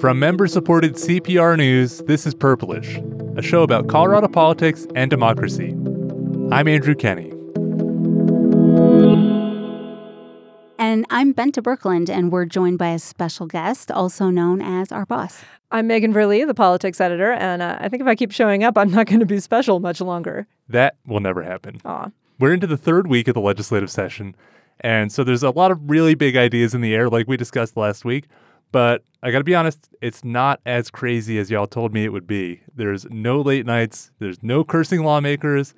From member supported CPR News, this is Purplish, a show about Colorado politics and democracy. I'm Andrew Kenney. And I'm Bente Birkeland, and we're joined by a special guest, also known as our boss. I'm Megan Verlee, the politics editor, and uh, I think if I keep showing up, I'm not going to be special much longer. That will never happen. Aw. We're into the third week of the legislative session, and so there's a lot of really big ideas in the air, like we discussed last week. But I gotta be honest, it's not as crazy as y'all told me it would be. There's no late nights, there's no cursing lawmakers.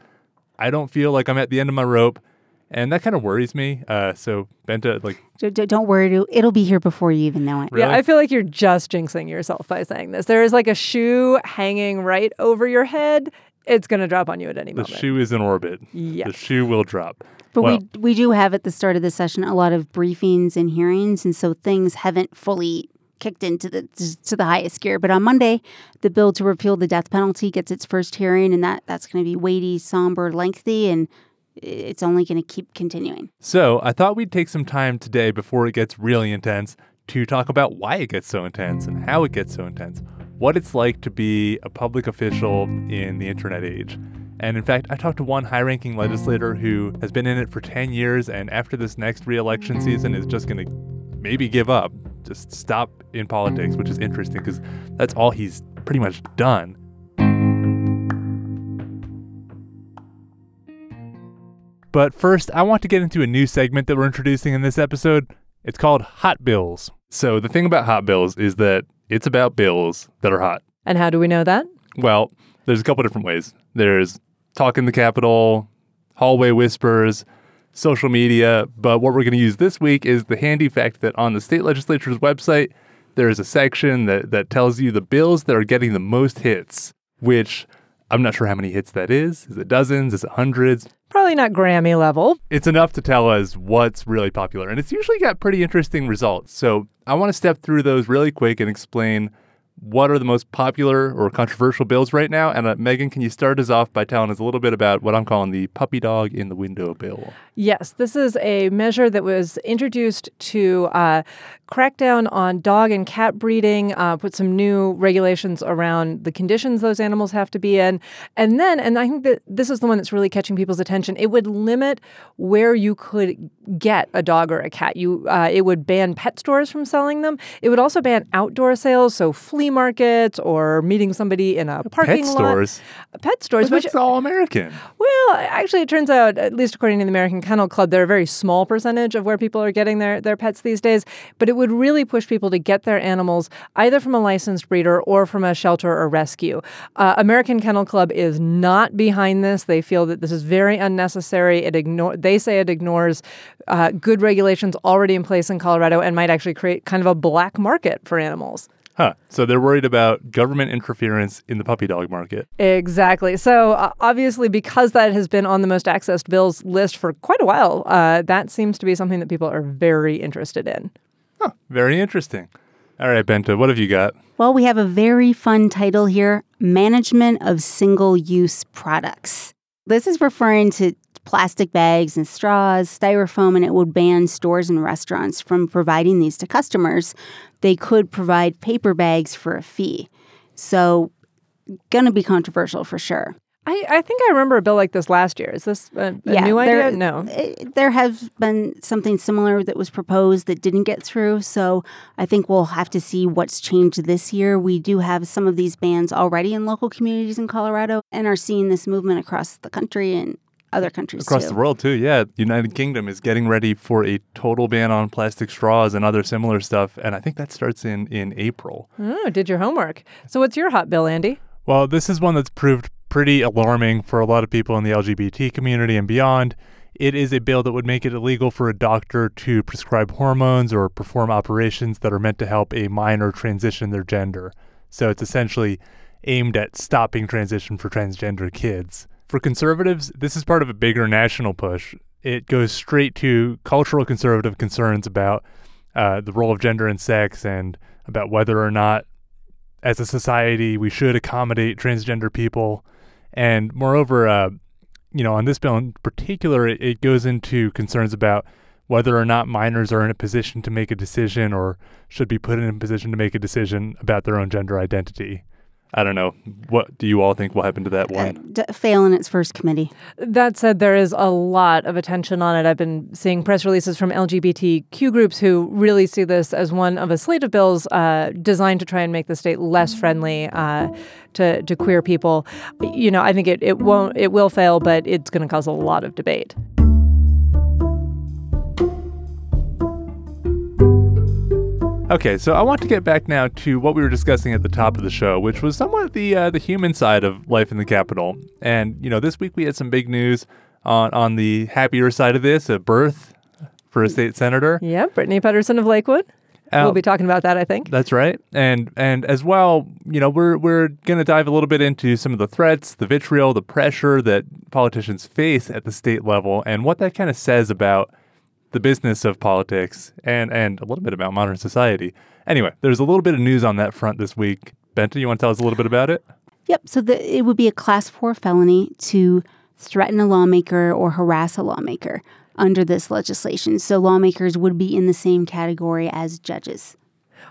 I don't feel like I'm at the end of my rope, and that kind of worries me. Uh, so, Bente, like, D- d- don't worry, it'll, it'll be here before you even know it. Really? Yeah, I feel like you're just jinxing yourself by saying this. There is like a shoe hanging right over your head. It's going to drop on you at any the moment. The shoe is in orbit. Yes. The shoe will drop. But well, we we do have at the start of the session a lot of briefings and hearings, and so things haven't fully kicked into the to the highest gear. But on Monday, the bill to repeal the death penalty gets its first hearing, and that that's going to be weighty, somber, lengthy, and it's only going to keep continuing. So I thought we'd take some time today before it gets really intense to talk about why it gets so intense and how it gets so intense, what it's like to be a public official in the internet age. And in fact, I talked to one high ranking legislator who has been in it for 10 years and after this next re election season is just going to maybe give up, just stop in politics, which is interesting because that's all he's pretty much done. But first, I want to get into a new segment that we're introducing in this episode. It's called Hot Bills. So, the thing about Hot Bills is that it's about bills that are hot. and how do we know that? Well, there's a couple different ways. There's talk in the Capitol, hallway whispers, social media. But what we're going to use this week is the handy fact that on the state legislature's website, there is a section that, that tells you the bills that are getting the most hits, which I'm not sure how many hits that is. Is it dozens? Is it hundreds? Probably not Grammy level. it's enough to tell us what's really popular. And it's usually got pretty interesting results. So I want to step through those really quick and explain what are the most popular or controversial bills right now. And uh, Megan, can you start us off by telling us a little bit about what I'm calling the puppy dog in the window bill? Yes, this is a measure that was introduced to uh, crack down on dog and cat breeding, uh, put some new regulations around the conditions those animals have to be in. And then, and I think that this is the one that's really catching people's attention, it would limit where you could get a dog or a cat. You, uh, It would ban pet stores from selling them. It would also ban outdoor sales, so flea markets or meeting somebody in a parking Pet lot. stores. Pet stores, But which it's all American. well, actually, it turns out, at least according to the American Kennel Club, they're a very small percentage of where people are getting their, their pets these days. But it would really push people to get their animals either from a licensed breeder or from a shelter or rescue. Uh, American Kennel Club is not behind this. They feel that this is very unnecessary. It ignore they say it ignores uh, good regulations already in place in Colorado and might actually create kind of a black market for animals. Huh. So they're worried about government interference in the puppy dog market. Exactly. So uh, obviously, because that has been on the most accessed bills list for quite a while, uh, that seems to be something that people are very interested in. Huh. Very interesting. All right, Bente, what have you got? Well, we have a very fun title here Management of Single Use Products. This is referring to plastic bags and straws, styrofoam, and it would ban stores and restaurants from providing these to customers. They could provide paper bags for a fee. So, going to be controversial for sure. I, I think I remember a bill like this last year. Is this a, a new there- idea? No. eh, There has been something similar that was proposed that didn't get through. So I think we'll have to see what's changed this year. We do have some of these bans already in local communities in Colorado and are seeing this movement across the country and other countries Across too. the world, too. Yeah. United Kingdom is getting ready for a total ban on plastic straws and other similar stuff. And I think that starts in, in April. Oh, did your homework. So what's your hot bill, Andy? Well, this is one that's proved pretty alarming for a lot of people in the LGBT community and beyond. It is a bill that would make it illegal for a doctor to prescribe hormones or perform operations that are meant to help a minor transition their gender. So it's essentially aimed at stopping transition for transgender kids. For conservatives, this is part of a bigger national push. It goes straight to cultural conservative concerns about uh, the role of gender and sex and about whether or not as a society we should accommodate transgender people and moreover uh, you know on this bill in particular it, it goes into concerns about whether or not minors are in a position to make a decision or should be put in a position to make a decision about their own gender identity. I don't know. What do you all think will happen to that one? Uh, d- fail in its first committee. That said, there is a lot of attention on it. I've been seeing press releases from LGBTQ groups who really see this as one of a slate of bills uh, designed to try and make the state less friendly uh, to, to queer people. You know, I think it, it won't it will fail, but it's going to cause a lot of debate. Okay, so I want to get back now to what we were discussing at the top of the show, which was somewhat the uh, the human side of life in the capital. And you know, this week we had some big news on on the happier side of this, a birth for a state senator. Yeah, Brittany Pettersen of Lakewood. We'll be talking about that, I think. That's right. And and as well, you know, we're we're going to dive a little bit into some of the threats, the vitriol, the pressure that politicians face at the state level and what that kind of says about the business of politics and and a little bit about modern society. Anyway, there's a little bit of news on that front this week. Benton, you want to tell us a little bit about it? Yep. So the, it would be a class four felony to threaten a lawmaker or harass a lawmaker under this legislation. So lawmakers would be in the same category as judges.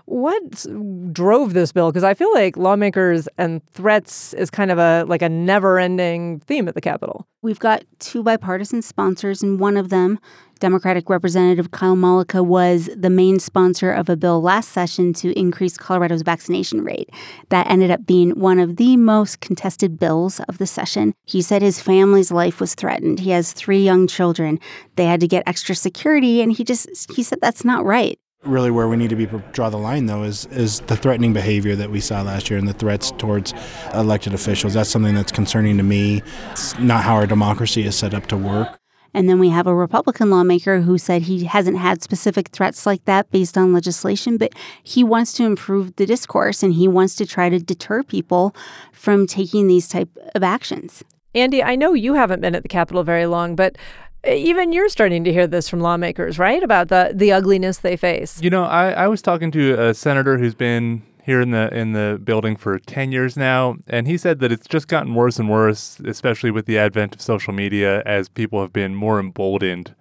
What drove this bill? Because I feel like lawmakers and threats is kind of a like a never-ending theme at the Capitol. We've got two bipartisan sponsors, and one of them, Democratic Representative Kyle Mullica, was the main sponsor of a bill last session to increase Colorado's vaccination rate. That ended up being one of the most contested bills of the session. He said his family's life was threatened. He has three young children. They had to get extra security, and he just he said that's not right. Really, where we need to be draw the line, though, is is the threatening behavior that we saw last year and the threats towards elected officials. That's something that's concerning to me. It's not how our democracy is set up to work. And then we have a Republican lawmaker who said he hasn't had specific threats like that based on legislation, but he wants to improve the discourse and he wants to try to deter people from taking these type of actions. Andy, I know you haven't been at the Capitol very long, but even you're starting to hear this from lawmakers, right? About the the ugliness they face. You know, I, I was talking to a senator who's been here in the in the building for 10 years now and he said that it's just gotten worse and worse especially with the advent of social media as people have been more emboldened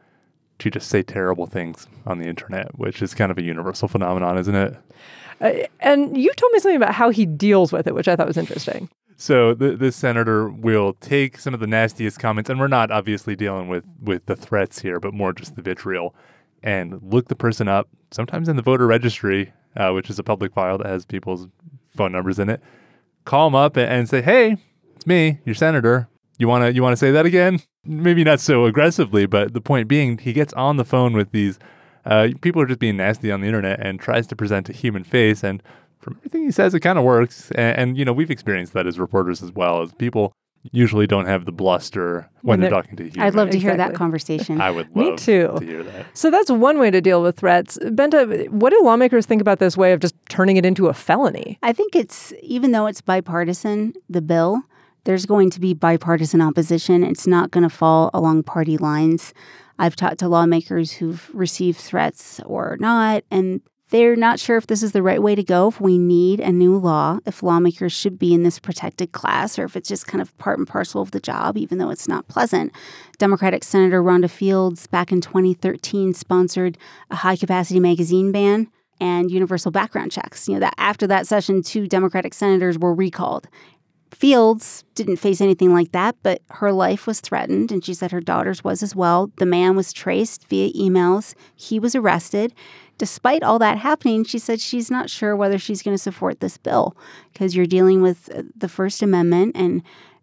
to just say terrible things on the internet which is kind of a universal phenomenon isn't it uh, and you told me something about how he deals with it which i thought was interesting so the, this senator will take some of the nastiest comments, and we're not obviously dealing with with the threats here, but more just the vitriol, and look the person up. Sometimes in the voter registry, uh, which is a public file that has people's phone numbers in it. Call them up and, and say, "Hey, it's me, your senator. You wanna you wanna say that again? Maybe not so aggressively, but the point being, he gets on the phone with these uh, people are just being nasty on the internet and tries to present a human face and from everything he says, it kind of works. And, and, you know, we've experienced that as reporters as well. As people usually don't have the bluster when, when they're, they're, talking to you. I'd love to hear that conversation. I would Me too. to hear that. So that's one way to deal with threats. Bente, what do lawmakers think about this way of just turning it into a felony? I think it's, even though it's bipartisan, the bill, there's going to be bipartisan opposition. It's not going to fall along party lines. I've talked to lawmakers who've received threats or not, and they're not sure if this is the right way to go, if we need a new law, if lawmakers should be in this protected class, or if it's just kind of part and parcel of the job, even though it's not pleasant. Democratic Senator Rhonda Fields back in 2013 sponsored a high capacity magazine ban and universal background checks. You know, that after that session, two Democratic senators were recalled. Fields didn't face anything like that, but her life was threatened, and she said her daughter's was as well. The man was traced via emails. He was arrested despite all that happening, she said she's not sure whether she's going to support this bill because you're dealing with uh, the First Amendment and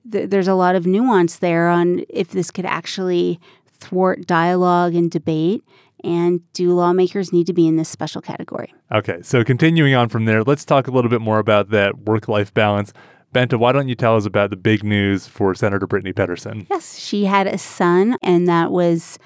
th- there's a lot of nuance there on if this could actually thwart dialogue and debate. And do lawmakers need to be in this special category? Okay, so continuing on from there, let's talk a little bit more about that work life balance. Bente, why don't you tell us about the big news for Senator Brittany Pettersen? Yes, she had a son, and that was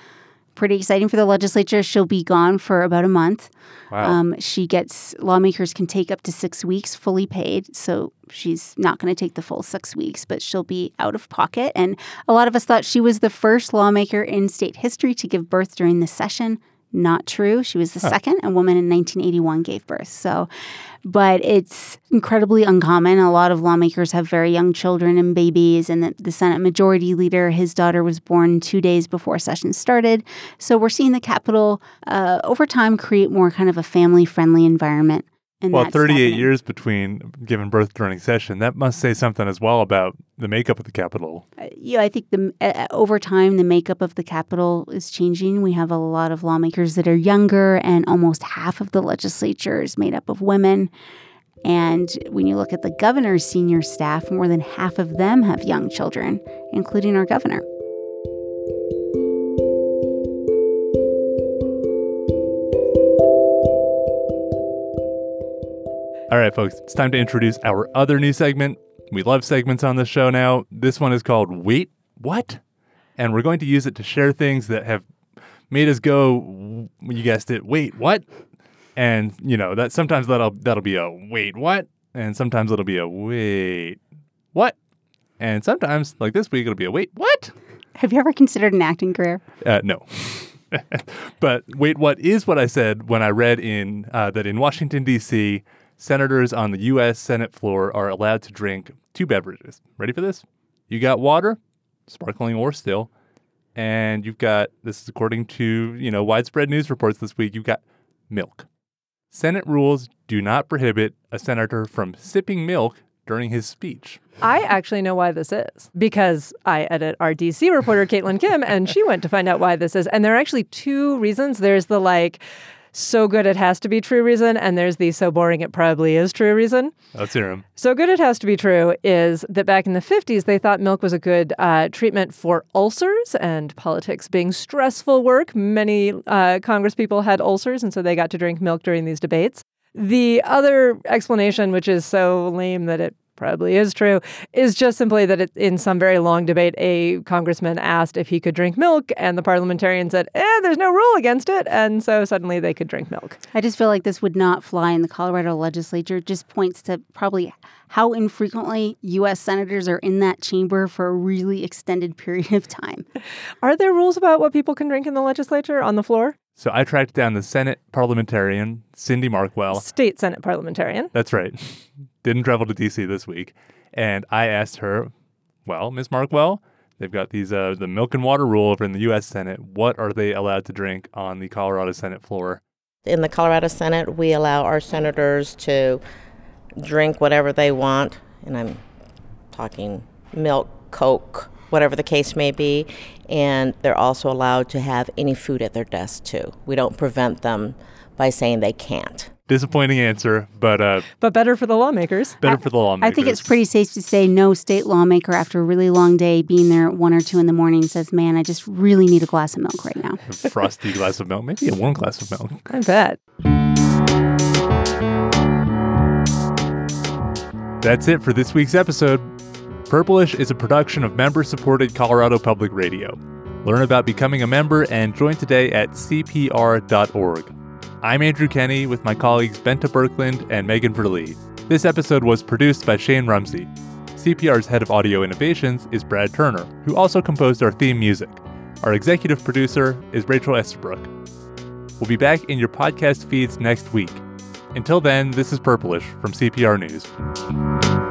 pretty exciting for the legislature. She'll be gone for about a month. Wow. Um, she gets lawmakers can take up to six weeks fully paid. So she's not going to take the full six weeks, but she'll be out of pocket. And a lot of us thought she was the first lawmaker in state history to give birth during the session. Not true. She was the second. A woman in 1981 gave birth. So, but it's incredibly uncommon. A lot of lawmakers have very young children and babies, and the, the Senate Majority Leader, his daughter was born two days before session started. So we're seeing the Capitol uh, over time create more kind of a family-friendly environment. And Well, 38 happening. years between giving birth during session. That must say something as well about the makeup of the capital. Uh, yeah, I think the uh, over time the makeup of the capital is changing. We have a lot of lawmakers that are younger, and almost half of the legislature is made up of women. And when you look at the governor's senior staff, more than half of them have young children, including our governor. All right, folks, it's time to introduce our other new segment. We love segments on the show now. This one is called Wait, What? And we're going to use it to share things that have made us go, you guessed it, wait, what? And, you know, that sometimes that'll that'll be a wait, what? And sometimes it'll be a wait, what? And sometimes, like this week, it'll be a wait, what? Have you ever considered an acting career? Uh, no. but wait, what is what I said when I read in uh, that in Washington, D.C., senators on the U.S. Senate floor are allowed to drink two beverages. Ready for this? You got water, sparkling or still, and you've got, this is according to, you know, widespread news reports this week, you've got milk. Senate rules do not prohibit a senator from sipping milk during his speech. I actually know why this is because I edit our DC reporter, Caitlin Kim, and she went to find out why this is. And there are actually two reasons. There's the like, so good it has to be true reason, and there's the so boring it probably is true reason. Let's hear him. So good it has to be true is that back in the 50s, they thought milk was a good uh, treatment for ulcers and politics being stressful work. Many uh, Congress people had ulcers, and so they got to drink milk during these debates. The other explanation, which is so lame that it probably is true, is just simply that it, in some very long debate, a congressman asked if he could drink milk, and the parliamentarian said, eh, there's no rule against it. And so suddenly they could drink milk. I just feel like this would not fly in the Colorado legislature. It just points to probably how infrequently U.S. senators are in that chamber for a really extended period of time. Are there rules about what people can drink in the legislature on the floor? So I tracked down the Senate parliamentarian, Cindy Markwell. State Senate parliamentarian. That's right. Didn't travel to DC this week. And I asked her, well, Miss Markwell, they've got these uh, the milk and water rule over in the US Senate. What are they allowed to drink on the Colorado Senate floor? In the Colorado Senate, we allow our senators to drink whatever they want, and I'm talking milk, Coke, whatever the case may be, and they're also allowed to have any food at their desk too. We don't prevent them by saying they can't. Disappointing answer, but uh, But better for the lawmakers. better for the lawmakers. I think it's pretty safe to say no state lawmaker after a really long day being there at one or two in the morning says, Man, I just really need a glass of milk right now. A frosty glass of milk, maybe a warm glass of milk. I bet. That's it for this week's episode. Purplish is a production of member supported Colorado Public Radio. Learn about becoming a member and join today at cpr.org. I'm Andrew Kenney with my colleagues Bente Birkeland and Megan Verlee. This episode was produced by Shane Rumsey. CPR's head of audio innovations is Brad Turner, who also composed our theme music. Our executive producer is Rachel Estabrook. We'll be back in your podcast feeds next week. Until then, this is Purplish from CPR News.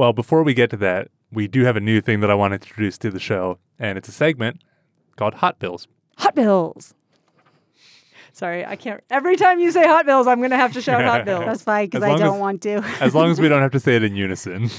Well, before we get to that, we do have a new thing that I want to introduce to the show, and it's a segment called Hot Bills. Hot Bills. Sorry, I can't. Every time you say Hot Bills, I'm going to have to shout Hot Bills. That's fine because I don't as- want to. As long as we don't have to say it in unison.